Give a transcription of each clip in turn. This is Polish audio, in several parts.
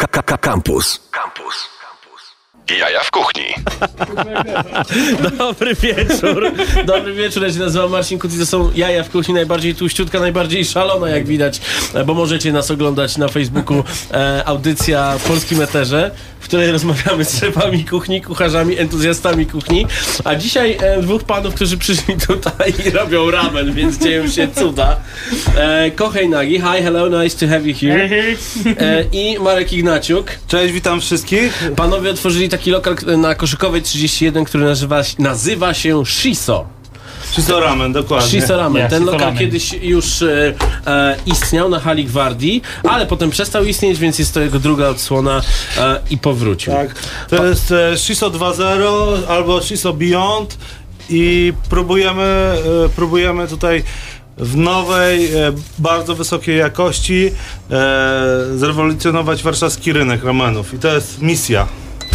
Campus. Campus. Jaja w kuchni. Dobry wieczór. Dobry wieczór, ja się nazywam Marcin Kut i to są jaja w kuchni, najbardziej tłuściutka, najbardziej szalona, jak widać, e, bo możecie nas oglądać na Facebooku. E, audycja w polskim eterze, w której rozmawiamy z szefami kuchni, kucharzami, entuzjastami kuchni. A dzisiaj e, dwóch panów, którzy przyszli tutaj i robią ramen, więc dzieją się cuda. E, Kochej Nagi, hi, hello, nice to have you here. E, I Marek Ignaciuk. Cześć, witam wszystkich. Panowie otworzyli taki lokal na Koszykowej 31, który nazywa, nazywa się Shiso. Shiso Ramen, dokładnie. Shiso Ramen. Ten Shiso lokal Ramen. kiedyś już e, e, istniał na hali Gwardii, ale potem przestał istnieć, więc jest to jego druga odsłona e, i powrócił. Tak. To jest e, Shiso 2.0 albo Shiso Beyond i próbujemy, e, próbujemy tutaj w nowej, e, bardzo wysokiej jakości e, zrewolucjonować warszawski rynek ramenów i to jest misja.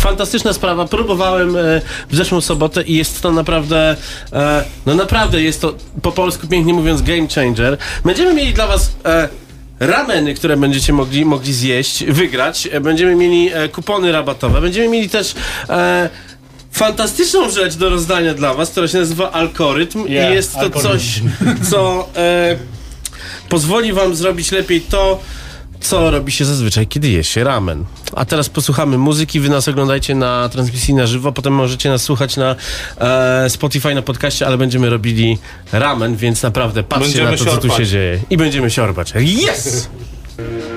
Fantastyczna sprawa. Próbowałem e, w zeszłą sobotę i jest to naprawdę, e, no naprawdę jest to po polsku pięknie mówiąc game changer. Będziemy mieli dla was e, rameny, które będziecie mogli, mogli zjeść, wygrać. Będziemy mieli kupony rabatowe. Będziemy mieli też fantastyczną rzecz do rozdania dla was, która się nazywa algorytm Yeah, i jest to algorytm. coś, co pozwoli wam zrobić lepiej to, co robi się zazwyczaj, kiedy je się ramen. A teraz posłuchamy muzyki, wy nas oglądajcie na transmisji na żywo, potem możecie nas słuchać na e, Spotify, na podcaście, ale będziemy robili ramen, więc naprawdę patrzcie Będziemy na to, co tu się dzieje. I będziemy siorbać. Yes!「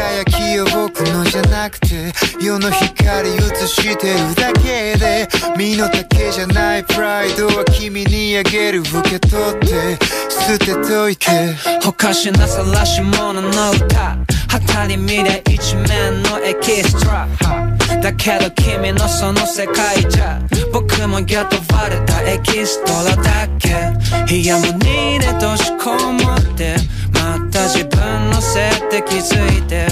輝きを僕のじゃなくて世の光映してるだけで身の丈じゃないプライドは君にあげる受け取って捨てといて。おかしなさらし者の歌旗に見れ一面のエキストラだけど君のその世界じゃ僕も雇われたエキストラだけ。いやも2年としこもって。また自分のせいって気づいて。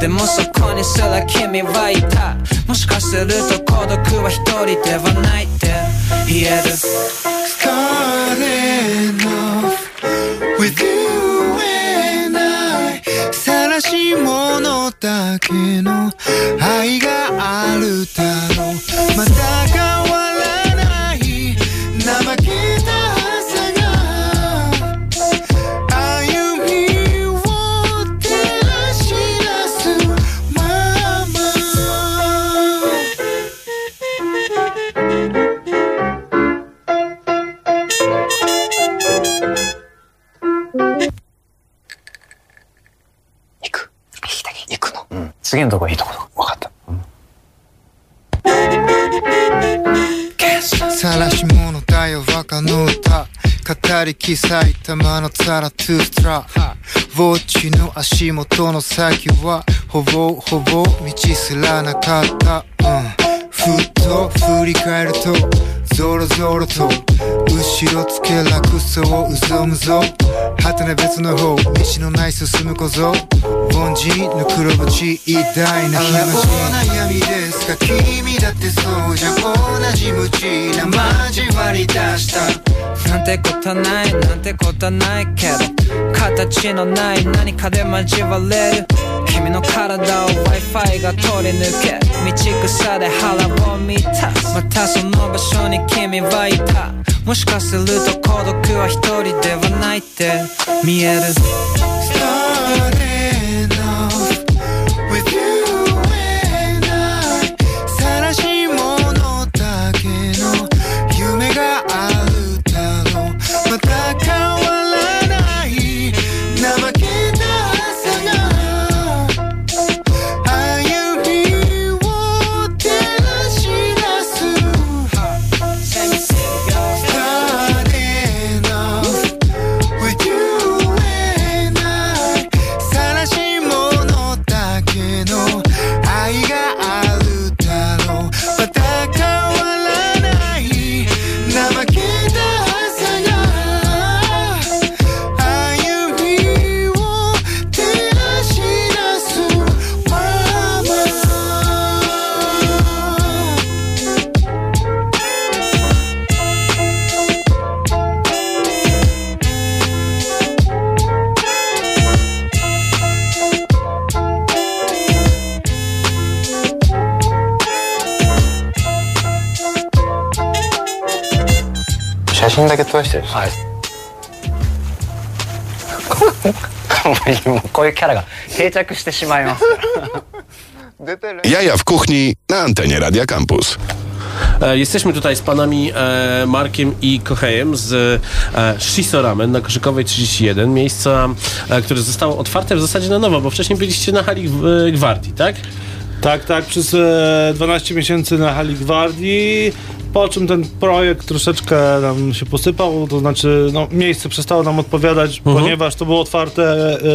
でもそこにすら君はいた。もしかすると孤独は一人ではないって。言える。Starting off with you and I 晒し者だけの愛があるだろう。また変わ次のとこいいとこ。分かった。うん。晒し者だよバカの歌。語りき埼玉のザラトゥーストラ。ウォッチの足元の先はほぼほぼ道すらなかった、うん、ふっと振り返るとゾロゾロと後ろつけ楽そううぞむぞ。はてな別の方道のない進む小僧。凡人の黒縁偉大な暇人悩みですか。君だってそうじゃん。同じ無知な交わり出した。なんてことはないなんてことはないけど。形のない何かで交われる君の体を Wi-Fi が通り抜け道草で腹を満た。すまたその場所に君はいた。もしかすると孤独は一人ではないって見える。真だけ撮らしてる。はい。もうこういうキャラが定着してしまいますから。出てる。 Jaja w kuchni na antenie Radia Campus. E, Jesteśmy tutaj z panami e, Markiem i Kochejem z e, Shiso Ramen na Koszykowej 31. Miejsca, e, które zostało otwarte w zasadzie na nowo, bo wcześniej byliście na hali w, e, Gwardii, tak? Tak, tak, przez e, 12 miesięcy na hali Gwardii, po czym ten projekt troszeczkę nam się posypał, to znaczy no, miejsce przestało nam odpowiadać, ponieważ to było otwarte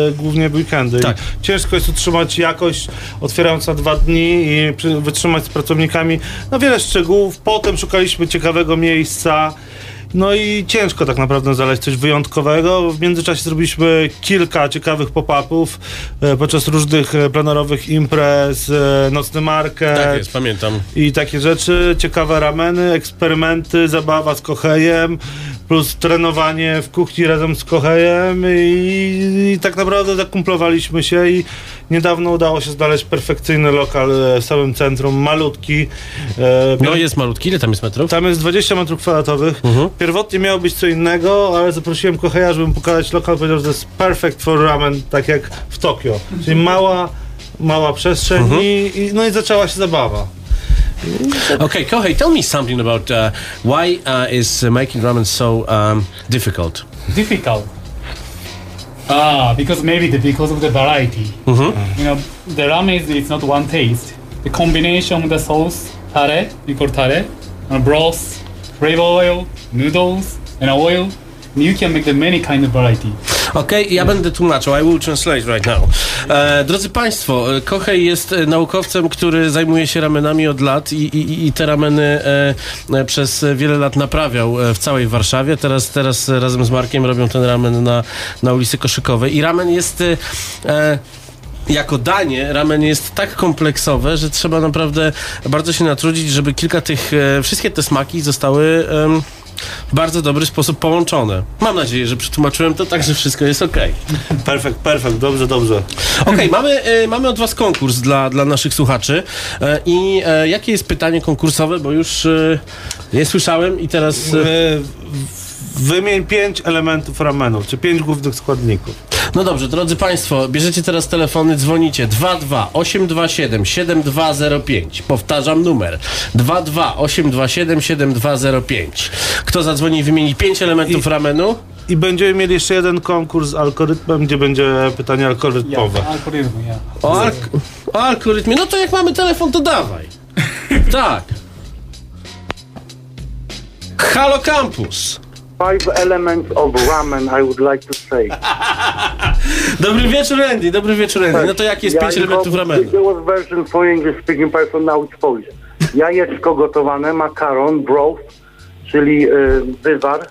e, głównie w weekendy. Tak. Ciężko jest utrzymać jakość, otwierając na dwa dni i przy, wytrzymać z pracownikami no, wiele szczegółów. Potem szukaliśmy ciekawego miejsca. No i ciężko tak naprawdę znaleźć coś wyjątkowego. W międzyczasie zrobiliśmy kilka ciekawych pop-upów e, podczas różnych e, planerowych imprez, e, nocny market Tak jest, pamiętam. i takie rzeczy. Ciekawe rameny, eksperymenty, zabawa z kochejem. Plus trenowanie w kuchni razem z Kochejem i, i tak naprawdę zakumplowaliśmy się i niedawno udało się znaleźć perfekcyjny lokal w samym centrum, malutki. E, No jest malutki, ile tam jest metrów? Tam jest 20 metrów kwadratowych. Mhm. Pierwotnie miało być co innego, ale zaprosiłem Koheja, żeby pokazać lokal. Powiedział, że to jest perfect for ramen, tak jak w Tokio. Czyli mała, mała przestrzeń Mhm. i, i, no i zaczęła się zabawa. Okay, Kohei, tell me something about uh, why uh, is uh, making ramen so um, difficult? difficult. Ah, because maybe the, because of the variety. You know, the ramen is it's not one taste. The combination of the sauce, tare, we call tare, and broth, flavor oil, noodles, and oil. You can make the many kind of variety. Okej, ja będę tłumaczył. I will translate right now. E, drodzy Państwo, e, Kohei jest e, naukowcem, który zajmuje się ramenami od lat i, i, i te rameny e, przez wiele lat naprawiał w całej Warszawie. Teraz, teraz razem z Markiem robią ten ramen na, na ulicy Koszykowej. I ramen jest... E, jako danie ramen jest tak kompleksowe, że trzeba naprawdę bardzo się natrudzić, żeby kilka tych, wszystkie te smaki zostały w bardzo dobry sposób połączone. Mam nadzieję, że przetłumaczyłem to tak, że wszystko jest ok. Perfekt, perfekt, dobrze, dobrze. Okej, mamy, e, mamy od Was konkurs dla, dla naszych słuchaczy. E, I e, jakie jest pytanie konkursowe, bo już e, je słyszałem i teraz... Wymień pięć elementów ramenów, czy pięć głównych składników. no dobrze, drodzy Państwo, bierzecie teraz telefony, dzwonicie 22 827 7205. Powtarzam numer 22 827 7205. Kto zadzwoni i wymieni pięć elementów I- ramenu? I będziemy mieli jeszcze jeden konkurs z algorytmem, gdzie będzie pytanie algorytmowe. Yeah, algorithm, yeah. O, alk o algorytmie. No to jak mamy telefon, to dawaj. tak. Halo Campus. Five elements of ramen I would like to say. Dobry wieczór, Andy. Dobry wieczór, Andy. No to jakie jest Ja pięć elementów ramenu? There was version for English speaking person, now it's Polish. Jajeczko gotowane, makaron, broth, czyli y, wywar,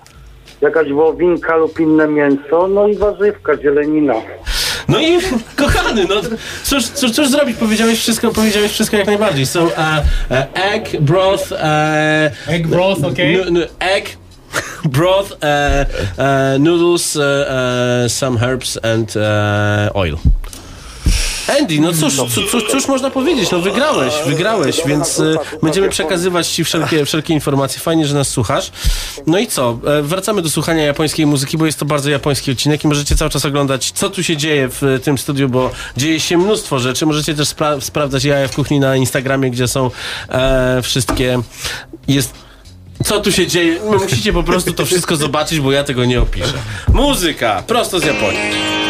jakaś wołowinka lub inne mięso, no i warzywka, zielenina. No i kochany, no cóż, cóż, cóż zrobić? Powiedziałeś wszystko, powiedziałeś wszystko jak najbardziej. So, uh, uh, egg, broth, uh, Egg broth, okay? n- n- egg, broth, uh, uh, noodles, uh, some herbs and oil. Andy, no cóż, cóż, cóż, cóż można powiedzieć? No wygrałeś, wygrałeś, więc będziemy przekazywać Ci wszelkie, wszelkie informacje. Fajnie, że nas słuchasz. No i co? E, Wracamy do słuchania japońskiej muzyki, bo jest to bardzo japoński odcinek i możecie cały czas oglądać, co tu się dzieje w e, tym studiu, bo dzieje się mnóstwo rzeczy. Możecie też spra- sprawdzać jaja w kuchni na Instagramie, gdzie są e, wszystkie... Jest co tu się dzieje? No, musicie po prostu to wszystko zobaczyć, bo ja tego nie opiszę. Muzyka, prosto z Japonii.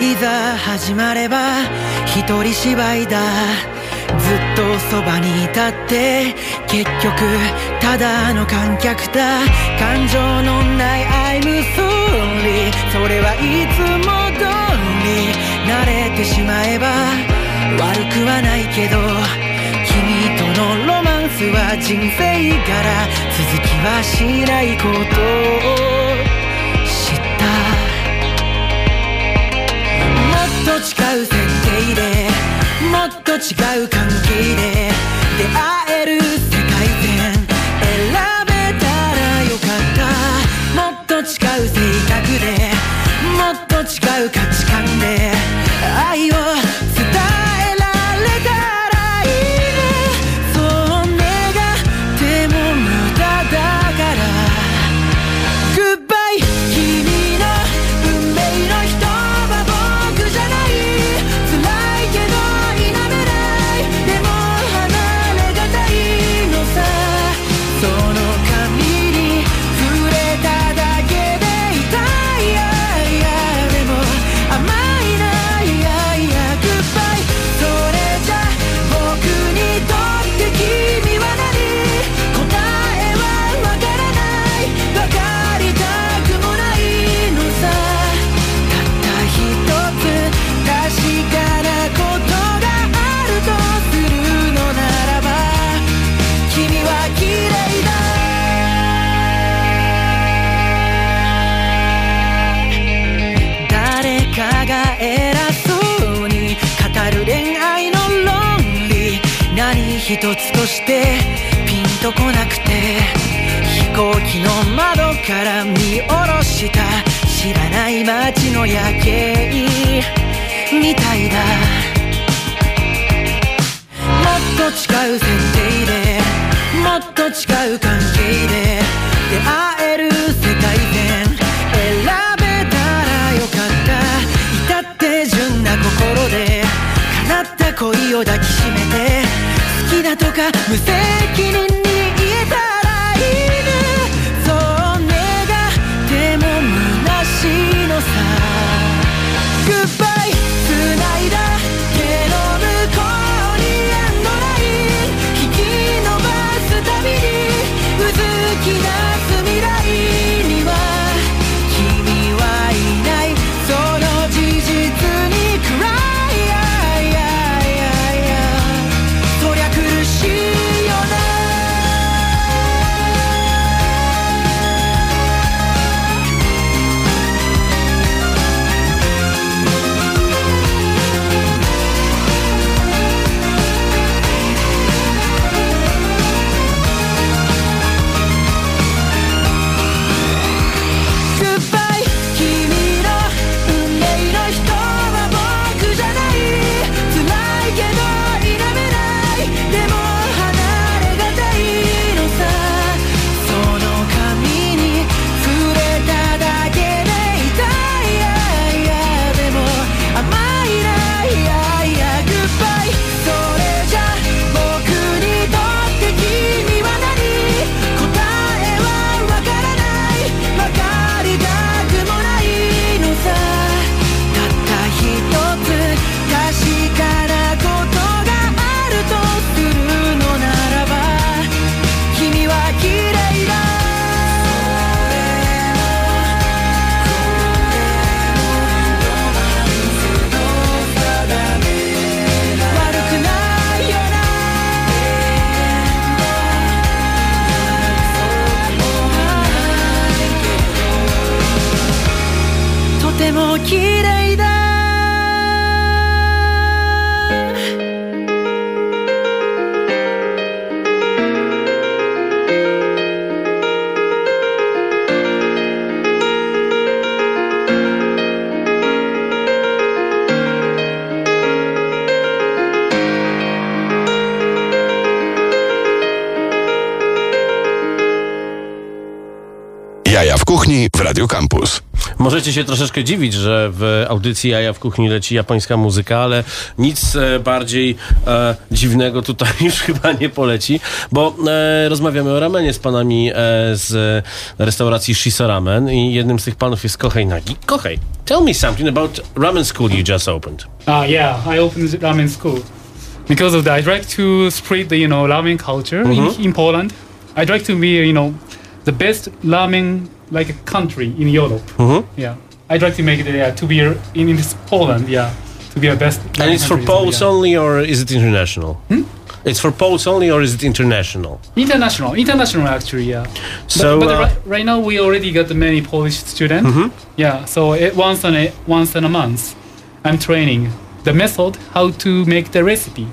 いざ始まれば一人芝居だ。ずっとそばにいたって結局ただの観客だ。感情のない I'm sorry それはいつも通り慣れてしまえば悪くはないけど君とのロマンスは人生柄続きはしないことを知った。いでもっと違う関係で出会える世界線選べたらよかった。もっと違う性格でもっと違う価値観で愛を Jaja w kuchni w Radio Campus. Możecie się troszeczkę dziwić, że w audycji Jaja w kuchni leci japońska muzyka, ale nic e, bardziej e, dziwnego tutaj już chyba nie poleci, bo e, rozmawiamy o ramenie z panami e, z restauracji Shiso Ramen i jednym z tych panów jest Kohei Nagi. Kohei, tell me something about ramen school you just opened. Uh, yeah, I opened the ramen school because of that. I'd like to spread the you know ramen culture in, in Poland. I'd like to be you know the best ramen like a country in Europe. Mm-hmm. Yeah, I'd like to make it yeah, to be in, in this Poland. Yeah, to be a best. And it's for Poles yeah. only or is it international? Hmm? It's for Poles only or is it international? International, international actually. Yeah. So, but, but uh, right, right now we already got many Polish students. Mm-hmm. Yeah, so it, once on a once in a month, I'm training the method how to make the recipe.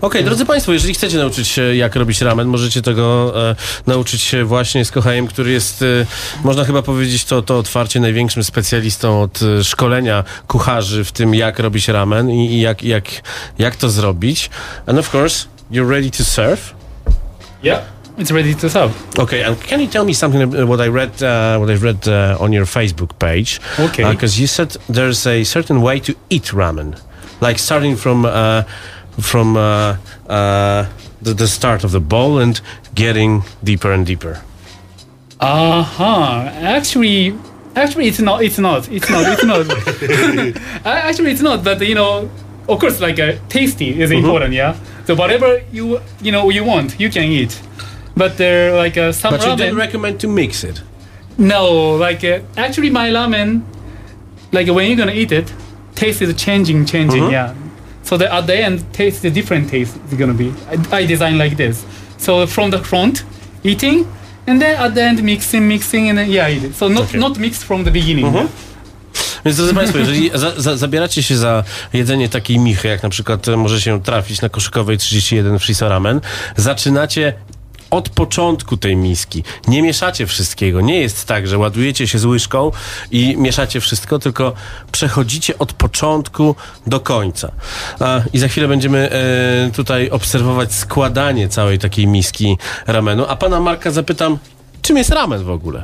Okej, drodzy Państwo, jeżeli chcecie nauczyć się, jak robić ramen, możecie tego e, nauczyć się właśnie z Kochajem, który jest, e, można chyba powiedzieć to, to otwarcie, największym specjalistą od e, szkolenia kucharzy w tym, jak robić ramen i, i jak, jak, jak to zrobić. And of course, you're ready to serve? Yeah, it's ready to serve. Okay, and can you tell me something about what I read, uh, what I've read uh, on your Facebook page? Okay. Because you said there's a certain way to eat ramen, like starting from uh, from uh, uh, the, the start of the bowl and getting deeper and deeper. Uh huh. Actually, actually, it's not. It's not. It's not. It's not. Actually, it's not. But you know, of course, like uh, tasty is important. Yeah. So whatever you you know you want, you can eat. But there, like uh, some But you ramen. didn't recommend to mix it. no, like uh, actually, my ramen, like when you're gonna eat it, taste is changing, changing. Yeah. So that at the end, taste the different taste is gonna be. I, I design like this. So from the front, eating, and then at the end mixing, mixing, and then yeah, eat it. So not Okay. not mixed from the beginning. yeah. Więc drodzy Państwo, jeżeli za, za, zabieracie się za jedzenie takiej michy, jak na przykład e, może się trafić na koszykowej 31 Friso Ramen, zaczynacie od początku tej miski. Nie mieszacie wszystkiego. Nie jest tak, że ładujecie się z łyżką i mieszacie wszystko, tylko przechodzicie od początku do końca. A, I za chwilę będziemy e, tutaj obserwować składanie całej takiej miski ramenu. A pana Marka zapytam, czym jest ramen w ogóle?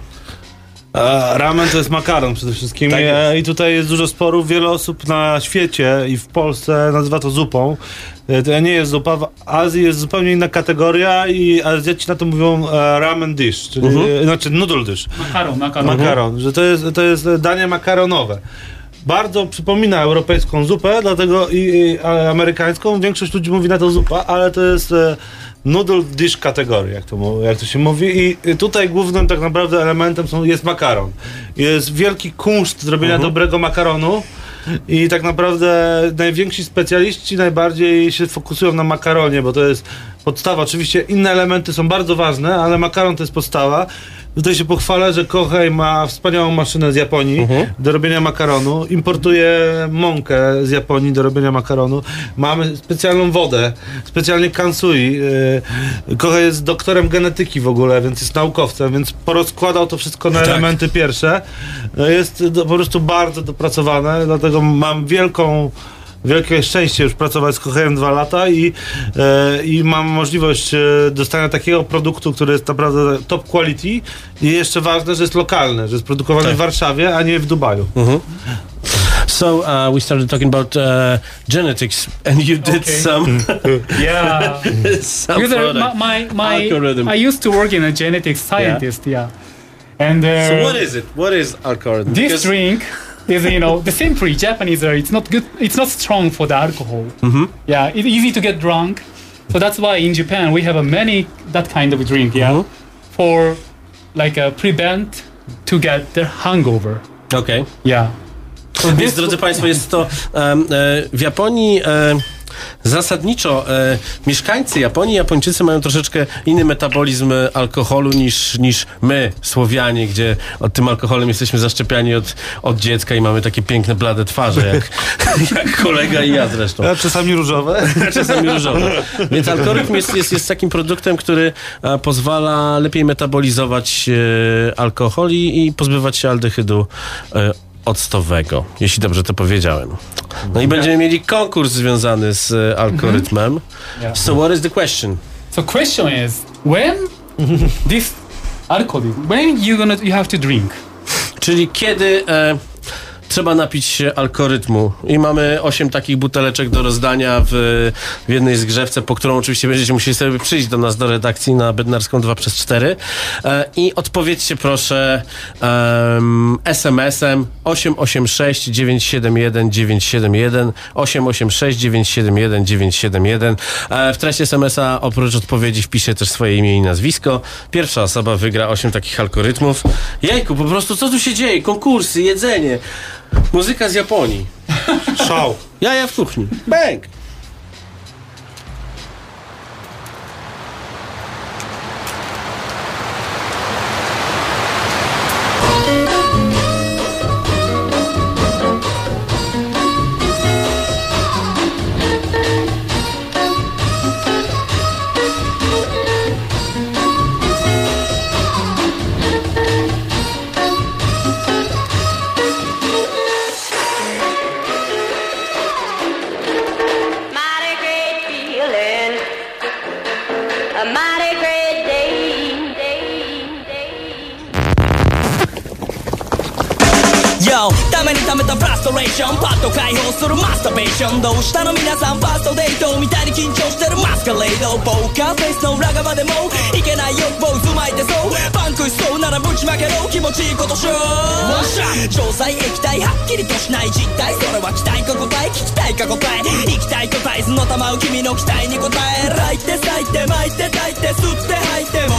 Ramen to jest makaron przede wszystkim Tak I, e, i tutaj jest dużo sporów. Wiele osób na świecie i w Polsce nazywa to zupą. E, To nie jest zupa. W Azji jest zupełnie inna kategoria i Azjaci na to mówią e, ramen dish, czyli Mhm. e, znaczy noodle dish. Makaron, makaron. Makaron, że to jest, to jest danie makaronowe. Bardzo przypomina europejską zupę, dlatego i, i amerykańską. Większość ludzi mówi na to zupa, ale to jest e, noodle dish kategorii, jak to, jak to się mówi. I i tutaj głównym tak naprawdę elementem są, jest makaron. Jest wielki kunszt zrobienia dobrego makaronu. I tak naprawdę najwięksi specjaliści najbardziej się fokusują na makaronie, bo to jest podstawa. Oczywiście inne elementy są bardzo ważne, ale makaron to jest podstawa. Tutaj się pochwalę, że Kochej ma wspaniałą maszynę z Japonii do robienia makaronu. Importuje mąkę z Japonii do robienia makaronu. Mamy specjalną wodę, specjalnie kansui. Yy, Kochej jest doktorem genetyki w ogóle, więc jest naukowcem, więc porozkładał to wszystko na Tak. elementy pierwsze. No Jest po prostu bardzo dopracowane, dlatego mam wielką wielkie szczęście już pracować z Kochejem dwa lata i, e, i mam możliwość e, dostania takiego produktu, który jest naprawdę top quality i jeszcze ważne, że jest lokalny, że jest produkowany Tak. w Warszawie, a nie w Dubaju. So uh, we started talking about uh, genetics, and you did Okay. some Yeah. some product. my, my, my Algorithm. I used to work in a genetics scientist, yeah. And uh, So what is it? What is algorithm? this Because- drink is you know the simply Japanese uh, it's not good it's not strong for the alcohol. Mhm. Yeah, it's easy to get drunk. So that's why in Japan we have a many that kind of drink, yeah, Mhm. for like uh, prevent to get the hangover. Okay. Yeah. So Więc, this drodzy Państwo, jest to em, e, w Japonii e, zasadniczo e, mieszkańcy Japonii, Japończycy mają troszeczkę inny metabolizm alkoholu niż, niż my, Słowianie, gdzie od tym alkoholem jesteśmy zaszczepiani od, od dziecka i mamy takie piękne, blade twarze, jak, jak kolega i ja zresztą. A czasami różowe. czasami różowe. Więc algorytm jest, jest, jest takim produktem, który e, pozwala lepiej metabolizować e, alkohol i, i pozbywać się aldehydu e, octowego, jeśli dobrze to powiedziałem. No i będziemy mieli konkurs związany z e, algorytmem. Yeah. So what is the question? So question is when this alcohol when you gonna you have to drink. Czyli kiedy e, trzeba napić się algorytmu. I mamy 8 takich buteleczek do rozdania w, w jednej zgrzewce, po którą oczywiście będziecie musieli sobie przyjść do nas do redakcji na Bednarską 2 przez 4 e, i odpowiedzcie proszę em, SMS-em 886 971 971 886 971 971 e, w treści SMS-a oprócz odpowiedzi wpiszę też swoje imię i nazwisko. Pierwsza osoba wygra 8 takich algorytmów. Jejku, po prostu co tu się dzieje? Konkursy, jedzenie, muzyka z Japonii. Szał. Jaja w kuchni. Bang! するマスターベーション。どうしたの皆さん？ファーストデートみたいに緊張してる。マスカレード。ポーカーフェイスの裏側でもいけない欲望渦巻いてそう。パンクしそうならぶちまけろ気持ちいいことしよう。詳細液体はっきりとしない実態。それは期待か答え聞きたいか答え行きたい答えずの玉を君の期待に応え。らいて咲いて巻いて炊いて吸って吐いても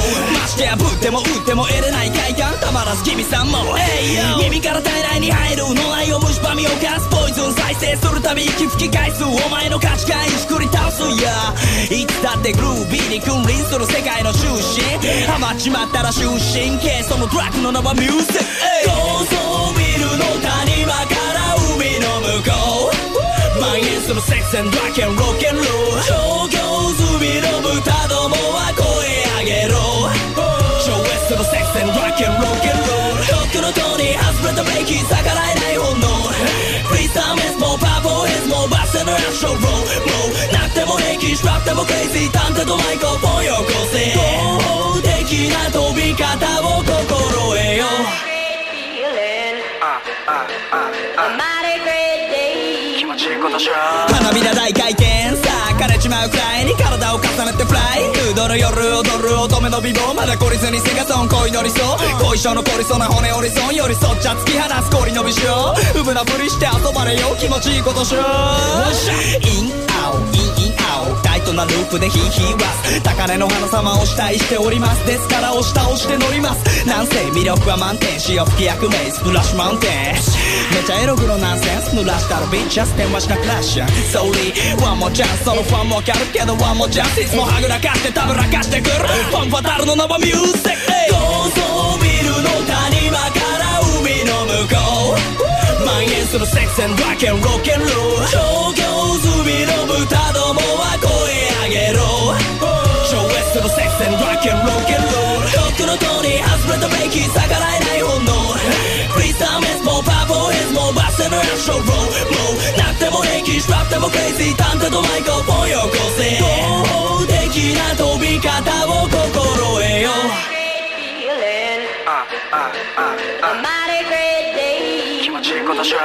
してやぶっても打っても得れない快感たまらず君さんも。Hey yo 耳から体内に入るの内容虫歯みをかすポイズン再生するたび息吹き返すお前の価値観しくり倒すや。いつだってグルービーに君臨する世界の中心ハマっちまったら終身系そのトラックの名はミュージック。高層ビルの谷間からするセックス and rock and rock and roll 東京済みの豚どもは声上げろ超越するセックス and rock and rock and roll ロックのトーニーハズブレッドブレー逆らえない本能フリースターメスもパーポーヘズもバスのラッシュローもうなくても平気ストラップでもクレイジー探偵とマイクロフォンよこせ合法的な飛び方を心得よ feeling. A mighty great day. 気持ちいい花びら大回転さあ枯れちまうくらいに体を重ねてフライ。ヌードの夜踊る乙女の美貌まだ懲りずにセガソン恋の理想後遺症の凝りそうな骨折り損寄り添っちゃ突き放す氷の美少うぶなふりして遊ばれよ気持ちいいことしろインアウインイトなループでヒーヒーワス高嶺の花様をしたいしております。ですから押し倒して乗ります。なんせ魅力は満点。潮吹き役名スプラッシュマウンテンめちゃエログのナンセンス濡らしたらビッチャス電話しなクラッシュ。ソーリーワンモチャンスそのファンもわかるけどワンモチャンスいつもはぐらかしてたぶらかしてくるファンファタルの生ミュー。ジック高層ビルの谷間から海の向こう。蔓延するセックス and rock and rock and roll 東京済みの豚どもはげろ。超越するセックス and rock and rock and roll ロックのトーニーハズブレッドブレーキ逆らえない本能。フリースターメスもパーポーヘズもバスのラッシュロー。もうなくても平気ストラップでもクレイジー探偵とマイクロフォンよこせ。合法的な飛び方を心得よ。Feeling. A mighty great day. 気持ちいいことしろ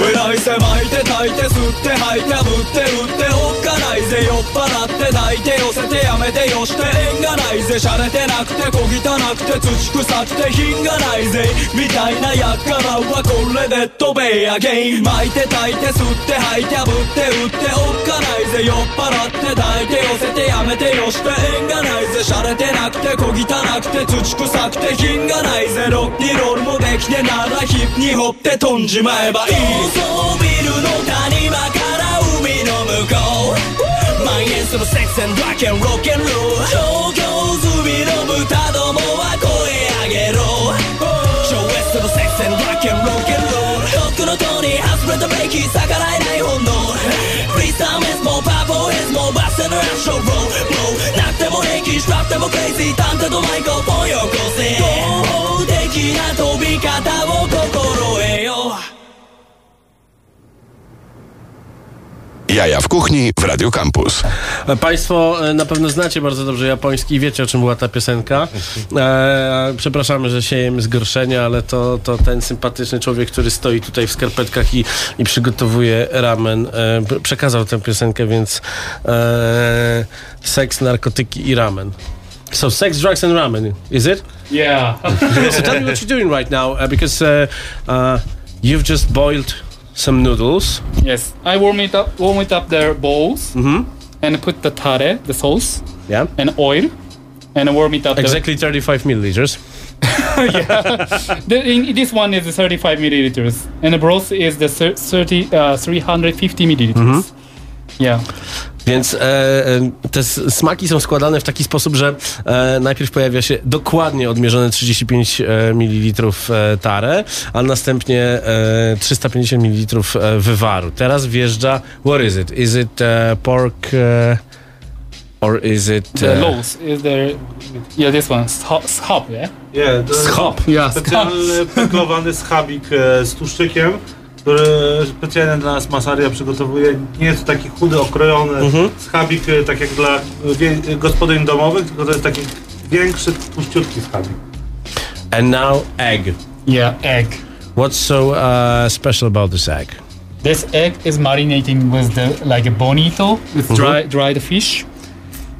狙い狭いて炊いて吸って吐いてぶって打っておっかないぜ酔っ払って抱いて寄せてやめてよして縁がないぜ洒落てなくて小汚くて土臭くて品がないぜみたいなやっからはこれで飛べやゲイン巻いて炊いて吸って吐いてぶって打っておっかないぜ酔っ払って抱いて寄せてやめてよして縁がないぜ洒落てなくて小汚くて土臭くて品がないぜロッキーロールもできてならヒップに掘って飛んじまえばいい層ビルの谷間から海の向こう蔓延するセックス and rock and rock and roll 東京済みの豚どもは声上げろ。超越するセックス and rock and rock and roll ロックのトーニーハズブレッドブレーキ逆らえない本能。フリースターメスもパーポーヘズもバスのラッシュロー。もうなくても平気ストラップでもクレイジー探偵とマイクロフォンよこせ。合法的な飛び方を心得よ。Jaja w kuchni w Radio Campus. Państwo e, na pewno znacie bardzo dobrze japoński i wiecie o czym była ta piosenka. E, przepraszamy, że siejemy zgorszenia, ale to, to ten sympatyczny człowiek, który stoi tutaj w skarpetkach i, i przygotowuje ramen, e, przekazał tę piosenkę, więc e, seks, narkotyki i ramen. So sex, drugs and ramen, is it? Yeah. so tell me what you're doing right now, uh, because uh, uh, you've just boiled some noodles. yes. I warm it up, warm it up the bowls, Mhm. and put the tare, the sauce, Yeah. and oil, and warm it up. the- Exactly 35 milliliters. The, in, this one is 35 milliliters, and the broth is the thir- 30, uh, 350 milliliters. Yeah. Więc e, e, te smaki są składane w taki sposób, że e, najpierw pojawia się dokładnie odmierzone 35 e, ml tare, a następnie e, 350 ml wywaru. Teraz wjeżdża, what is it? Is it pork or is it... The e, loaves is the yeah this one schop, schop yeah. Nie, to jest Schop. Yeah, specjalny pęklowany schabik z tłuszczykiem, który specjalnie dla nas Masaria przygotowuje. Nie jest to taki chudy, okrojony schabik, e, tak jak dla e, wie, gospodyń domowych, tylko to jest taki większy, tłuściutki schabik. And now egg. Yeah, egg. What's so uh, special about this egg? This egg is marinating with the like a bonito with dry, dried fish,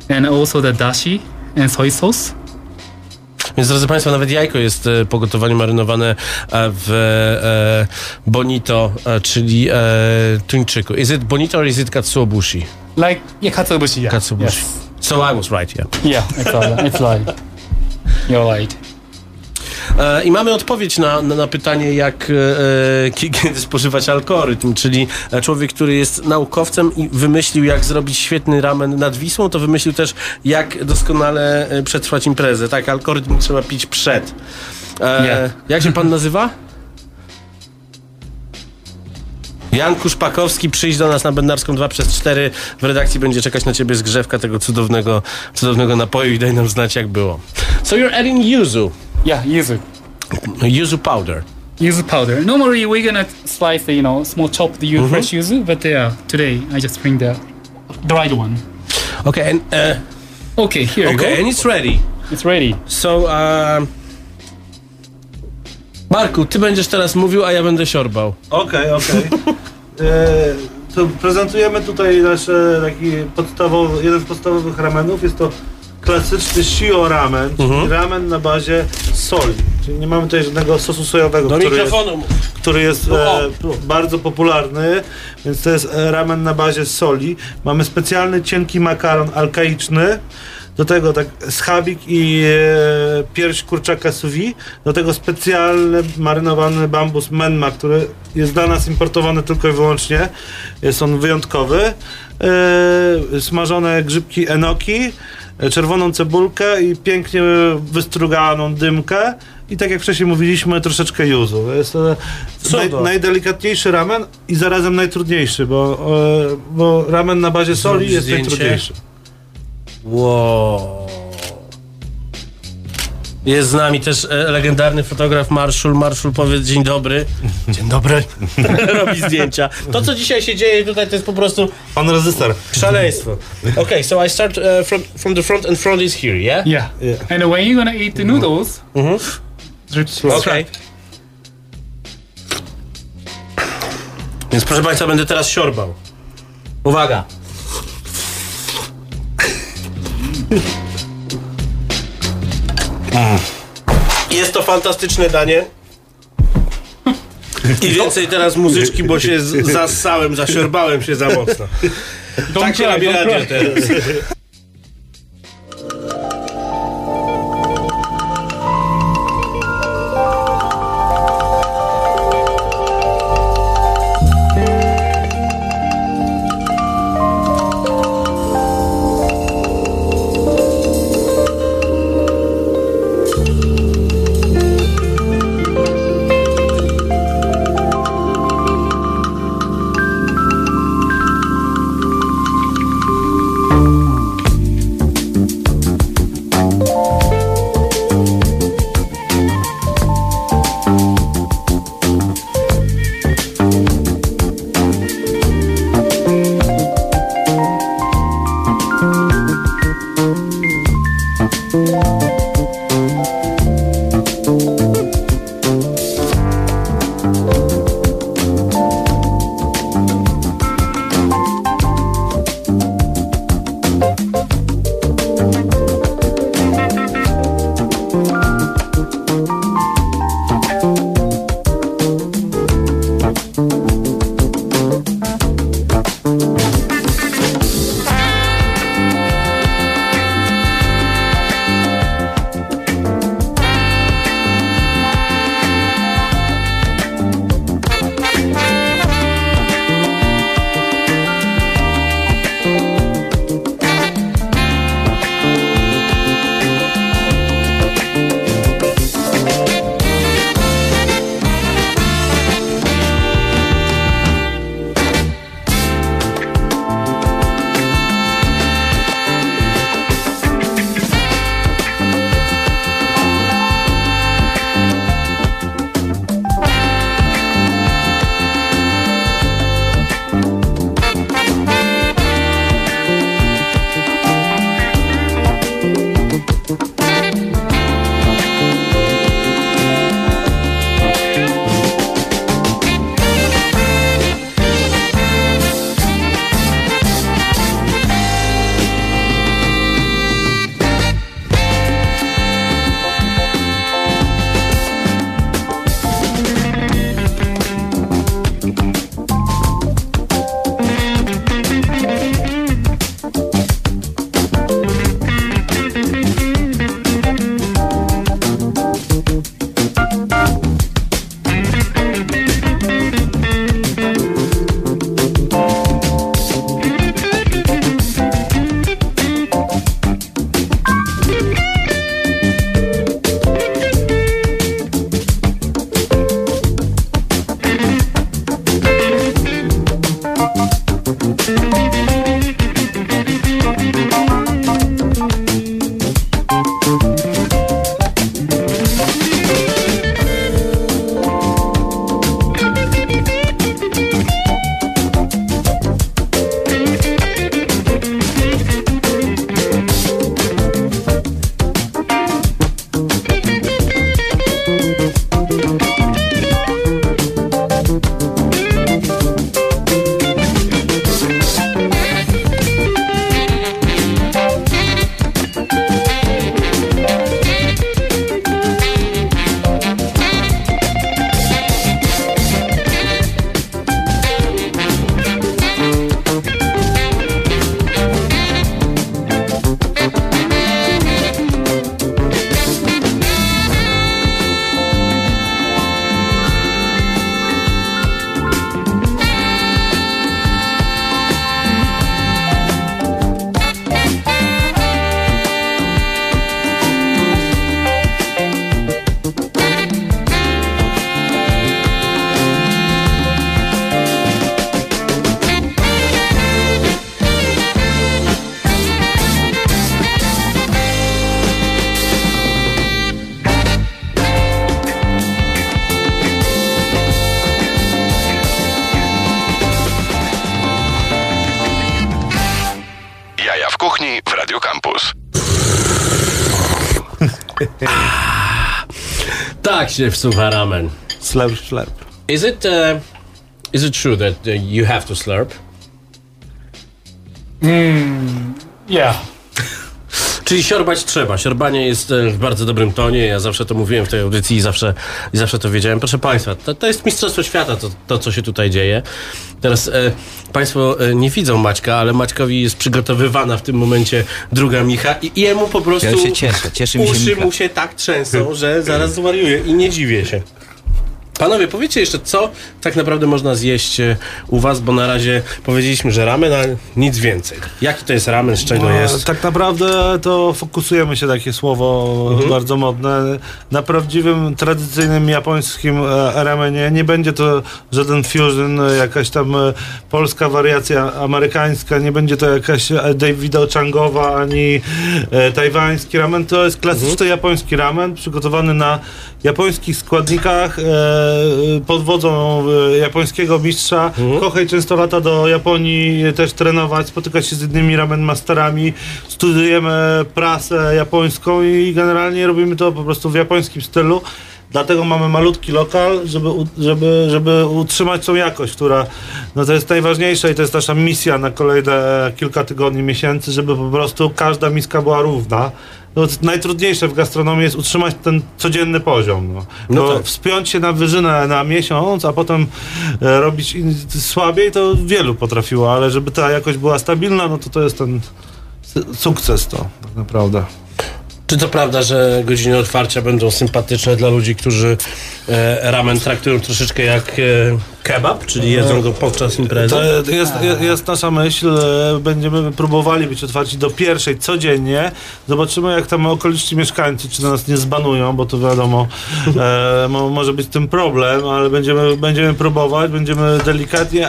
and also the dashi and soy sauce. Więc drodzy Państwo, nawet jajko jest e, po gotowaniu marynowane e, w e, bonito, czyli e, tuńczyku. Is it bonito or is it katsuobushi? Like yeah, katsuobushi. Yeah. Katsuobushi. Yes. So I was right, yeah. Yeah, it's all, it's like you're right. E, I mamy odpowiedź na, na, na pytanie, jak e, e, kiedy spożywać algorytm, czyli człowiek, który jest naukowcem i wymyślił, jak zrobić świetny ramen nad Wisłą, to wymyślił też, jak doskonale przetrwać imprezę. Tak, algorytm trzeba pić przed. E. Jak się pan nazywa? Jan Kuszpakowski, przyjdź do nas na Bednarską 2 przez 4. W redakcji będzie czekać na ciebie zgrzewka tego cudownego, cudownego napoju i daj nam znać jak było. So you're adding yuzu. Yeah, yuzu. Yuzu powder. Yuzu powder. Normally we're gonna slice the, you know, small chop the yu- fresh yuzu, but yeah, today I just bring the dried one. Okay, and, uh, Okay, here you okay, go. and it's ready. It's ready. So, um, Marku, ty będziesz teraz mówił, a ja będę siorbał. Okej, okej. E, To prezentujemy tutaj nasz taki podstawowy, jeden z podstawowych ramenów. Jest to klasyczny shio ramen, czyli Mhm. ramen na bazie soli. Czyli nie mamy tutaj żadnego sosu sojowego, Do który jest, mikrofonu mów. który jest Tu, o, e, bardzo popularny, więc to jest e, ramen na bazie soli. Mamy specjalny cienki makaron alkaiczny, do tego tak schabik i e, pierś kurczaka sous vide, do tego specjalny marynowany bambus menma, który jest dla nas importowany tylko i wyłącznie. Jest on wyjątkowy. E, smażone grzybki enoki, czerwoną cebulkę i pięknie wystruganą dymkę. I tak jak wcześniej mówiliśmy, troszeczkę juzu. Jest to naj, Cudo. najdelikatniejszy ramen i zarazem najtrudniejszy, bo, e, bo ramen na bazie soli Zrobić jest zdjęcie? najtrudniejszy. Wow. Jest z nami też e, legendarny fotograf Marszul. Marszul, powiedz dzień dobry. Dzień dobry. Robi zdjęcia. To, co dzisiaj się dzieje tutaj, to jest po prostu Pan rezyster. szaleństwo. Okay, so I start uh, from, from the front and front is here, yeah? Yeah. Yeah. And when you're gonna eat the noodles, Mhm. drip Okej. Więc proszę Państwa, będę teraz siorbał. Uwaga. Jest to fantastyczne danie. I więcej teraz muzyczki, bo się z- zassałem, zasiorbałem się za mocno. Tak się cry, robi don't radio cry. teraz. Tak się wsłucha ramen. Slurp, slurp. Is it, uh, is it true that uh, you have to slurp? Mm, yeah. Czyli siorbać trzeba. Siorbanie jest e, w bardzo dobrym tonie. Ja zawsze to mówiłem w tej audycji i zawsze, i zawsze to wiedziałem. Proszę Państwa, to, to jest Mistrzostwo Świata, to, to co się tutaj dzieje. Teraz e, Państwo e, nie widzą Maćka, ale Maćkowi jest przygotowywana w tym momencie druga Micha i, i jemu po prostu Ja się cieszę, cieszy mi się uszy Micha. mu się tak trzęsą, że zaraz zwariuje i nie dziwię się. Panowie, powiedzcie jeszcze, co tak naprawdę można zjeść e, u was, bo na razie powiedzieliśmy, że ramen, a nic więcej. Jaki to jest ramen, z czego No, jest? Tak naprawdę to fokusujemy się, takie słowo Mhm. bardzo modne, na prawdziwym, tradycyjnym japońskim e, ramenie. Nie będzie to żaden fusion, e, jakaś tam polska wariacja amerykańska, nie będzie to jakaś Davida Changowa, ani tajwański ramen. To jest klasyczny Mhm. japoński ramen, przygotowany na japońskich składnikach, e, pod wodzą e, japońskiego mistrza. Mhm. Kohei często lata do Japonii też trenować, spotykać się z innymi ramen masterami, studujemy prasę japońską i generalnie robimy to po prostu w japońskim stylu. Dlatego mamy malutki lokal, żeby, żeby, żeby utrzymać tą jakość, która no to jest najważniejsze i to jest nasza misja na kolejne kilka tygodni, miesięcy, żeby po prostu każda miska była równa. No, najtrudniejsze w gastronomii jest utrzymać ten codzienny poziom. No. No Bo tak. wspiąć się na wyżynę na miesiąc, a potem e, robić słabiej, to wielu potrafiło, ale żeby ta jakość była stabilna, no to to jest ten sukces to tak naprawdę. Czy to prawda, że godziny otwarcia będą sympatyczne dla ludzi, którzy e, ramen traktują troszeczkę jak e, kebab, czyli jedzą go podczas imprezy? To jest, jest, jest nasza myśl. e, Będziemy próbowali być otwarci do pierwszej codziennie. Zobaczymy, jak tam okoliczni mieszkańcy, czy nas nie zbanują, bo to wiadomo, e, mo, może być tym problem, ale będziemy, będziemy próbować, będziemy delikatnie,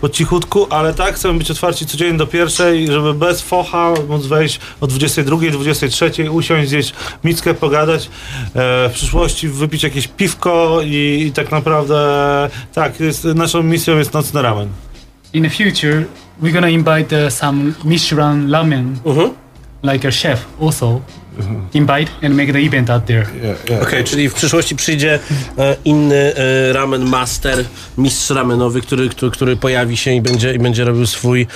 po cichutku, ale tak, chcemy być otwarci codziennie do pierwszej, żeby bez focha móc wejść o 22, 23, usiąść, zjeść mickę, pogadać, e, w przyszłości wypić jakieś piwko i, i tak naprawdę, tak, jest, naszą misją jest nocny ramen. In the future, we're gonna invite uh, some Michelin ramen, like a chef also, invite and make the event out there. Okej, czyli w przyszłości przyjdzie e, inny e, ramen master, mistrz ramenowy, który, który, który pojawi się i będzie, i będzie robił swój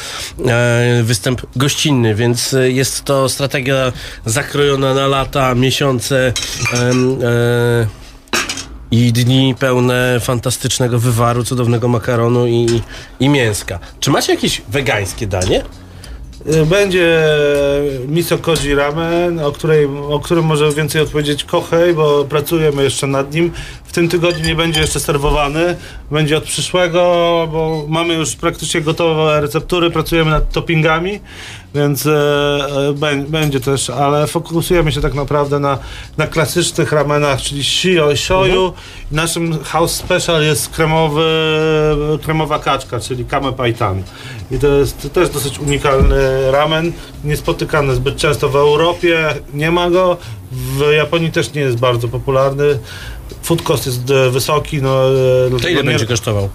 e, występ gościnny, więc e, jest to strategia zakrojona na lata, miesiące e, i dni pełne fantastycznego wywaru, cudownego makaronu i, i mięska. Czy macie jakieś wegańskie danie? Y, Będzie miso koji ramen, o, której, o którym może więcej odpowiedzieć Kohei, bo pracujemy jeszcze nad nim. W tym tygodniu nie będzie jeszcze serwowany, będzie od przyszłego, bo mamy już praktycznie gotowe receptury, pracujemy nad toppingami, więc e, e, bę- będzie też, ale fokusujemy się tak naprawdę na, na klasycznych ramenach, czyli shio, shoyu. Naszym house special jest kremowy, kremowa kaczka, czyli kame paitan. I to jest też dosyć unikalny ramen, niespotykany zbyt często w Europie, nie ma go, w Japonii też nie jest bardzo popularny. Food cost jest e, wysoki, no... To ile nie- będzie kosztował?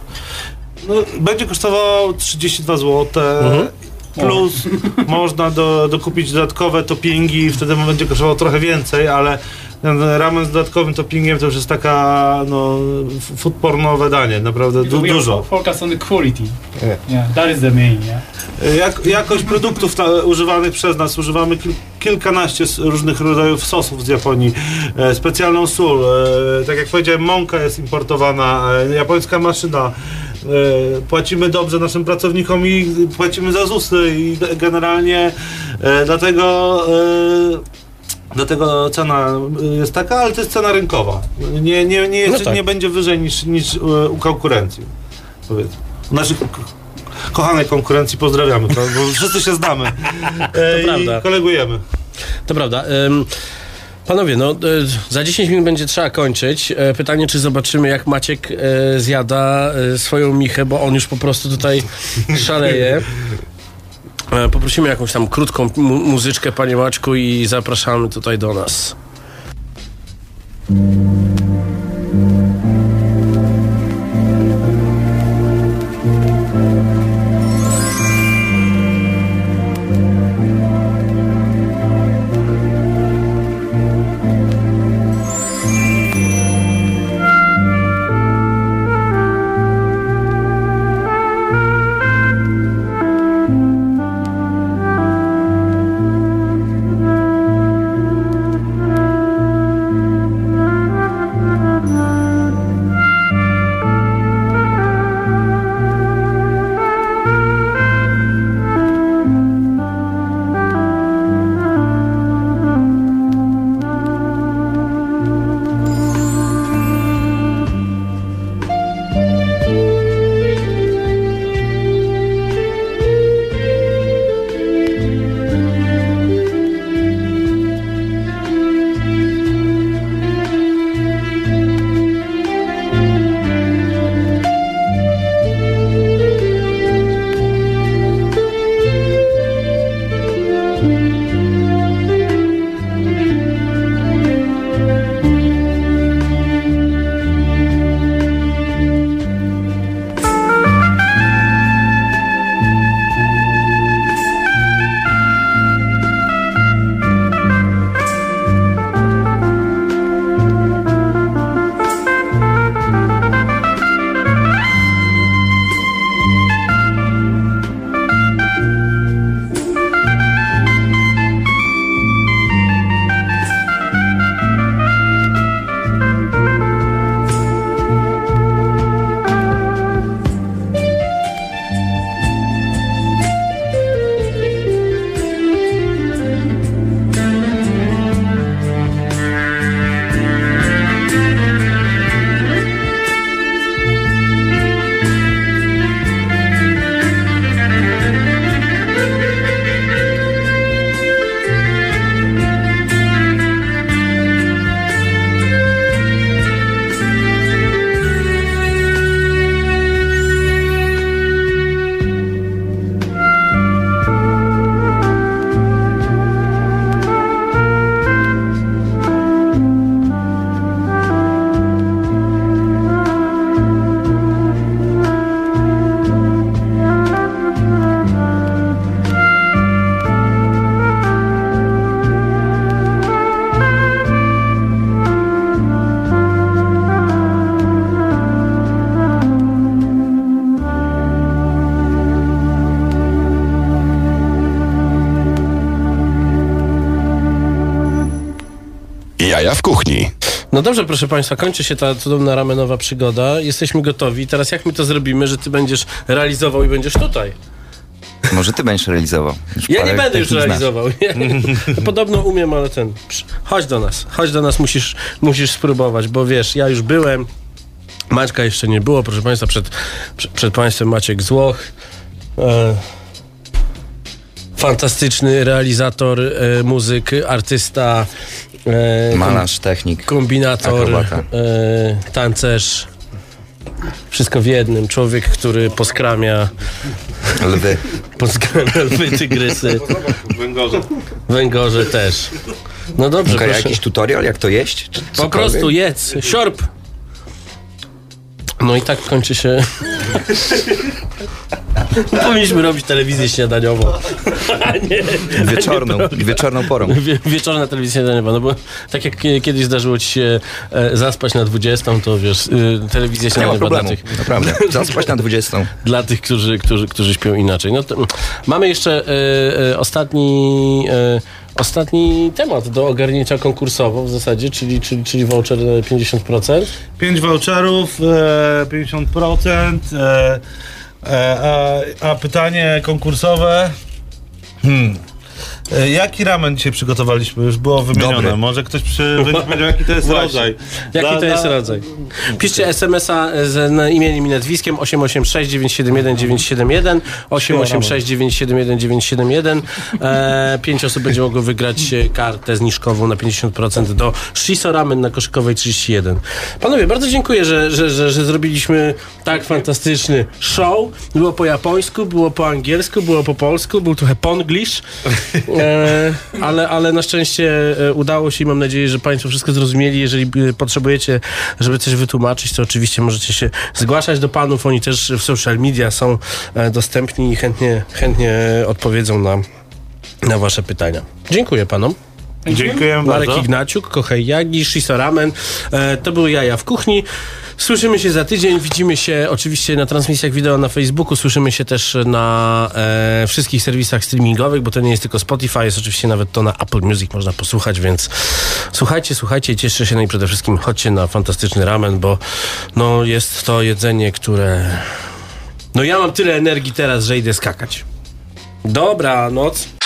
no, będzie kosztował 32 zł. Mhm. Plus można do, dokupić dodatkowe toppingi, wtedy będzie kosztował trochę więcej, ale ramen z dodatkowym toppingiem to już jest taka no, food pornowe danie, naprawdę du, dużo. focus on the quality. Yeah. Yeah, that is the main. Yeah. Jak, jakość produktów ta, używanych przez nas, używamy kil, kilkanaście różnych rodzajów sosów z Japonii, e, specjalną sól, e, tak jak powiedziałem, mąka jest importowana, e, japońska maszyna, płacimy dobrze naszym pracownikom i płacimy za ZUSy i generalnie e, dlatego e, Dlatego cena jest taka, ale to jest cena rynkowa. Nie, nie, nie, No tak. nie będzie wyżej niż, niż e, u konkurencji. Powiedzmy. U naszych ko- kochanej konkurencji pozdrawiamy, to, bo wszyscy się znamy. E, prawda. Kolegujemy. To prawda. Ym, Panowie, no e, za 10 minut będzie trzeba kończyć. E, Pytanie, czy zobaczymy, jak Maciek e, zjada swoją michę, bo on już po prostu tutaj szaleje. Poprosimy jakąś tam krótką mu- muzyczkę, panie Maćku, i zapraszamy tutaj do nas. No dobrze, proszę Państwa, kończy się ta cudowna ramenowa przygoda. Jesteśmy gotowi. Teraz jak my to zrobimy, że Ty będziesz realizował i będziesz tutaj? Może ty będziesz realizował. Już Ja nie będę już realizował. Nie. Podobno umiem, ale ten. Chodź do nas, chodź do nas, musisz, musisz spróbować, bo wiesz, ja już byłem. Maćka jeszcze nie było, proszę Państwa, przed, przed, przed Państwem Maciek Złoch. E, fantastyczny realizator, e, muzyk, artysta. E, Malarz, technik. Kombinator, e, tancerz. Wszystko w jednym. Człowiek, który poskramia. Lwy. Poskramia lwy, tygrysy. Węgorze. Węgorze też. No dobrze, proszę. jakiś tutorial, jak to jeść? Czy Po prostu jedz, siorb. No i tak kończy się. Powinniśmy robić telewizję śniadaniową. Nie, Wieczorną, wieczorną porą. Wie, wieczorna telewizja śniadaniowa, no bo tak jak kie- kiedyś zdarzyło ci się e, zaspać na 20, to wiesz, y, telewizja Nie ma śniadaniowa dla problemu, tych, naprawdę. Zaspać na 20. dla tych którzy, którzy, którzy śpią inaczej. No to, mamy jeszcze e, e, ostatni, e, ostatni temat do ogarnięcia konkursowo w zasadzie, czyli, czyli, czyli voucher e, 50%. 5 voucherów, e, 50%. E, a, a pytanie konkursowe. Hmm. E, Jaki ramen dzisiaj przygotowaliśmy? Już było wymienione. Dobry. Może ktoś przy, będzie powiedział, jaki to jest Właśnie. rodzaj. Jaki Dla- to jest rodzaj? Piszcie SMS-a z na imieniem i nazwiskiem 886 971 971 886 971 971 e, Pięć osób będzie mogło wygrać e, kartę zniżkową na 50% do Shiso Ramen na Koszykowej 31. Panowie, bardzo dziękuję, że, że, że, że zrobiliśmy tak fantastyczny show. Było po japońsku, było po angielsku, było po polsku, był trochę ponglish. E, ale, ale na szczęście e, udało się i mam nadzieję, że Państwo wszystko zrozumieli. Jeżeli e, potrzebujecie, żeby coś wytłumaczyć, to oczywiście możecie się zgłaszać do panów. Oni też w social media są e, dostępni i chętnie, chętnie odpowiedzą na, na Wasze pytania. Dziękuję Panom. Dziękuję Marek bardzo. Ignaciuk, Kochej Jagi, Shiso Ramen. E, to były Jaja w Kuchni. Słyszymy się za tydzień. Widzimy się oczywiście na transmisjach wideo na Facebooku. Słyszymy się też na e, wszystkich serwisach streamingowych, bo to nie jest tylko Spotify, jest oczywiście nawet to na Apple Music można posłuchać, więc słuchajcie, słuchajcie i cieszcie się. No i przede wszystkim chodźcie na fantastyczny ramen, bo no, jest to jedzenie, które... No ja mam tyle energii teraz, że idę skakać. Dobra, noc.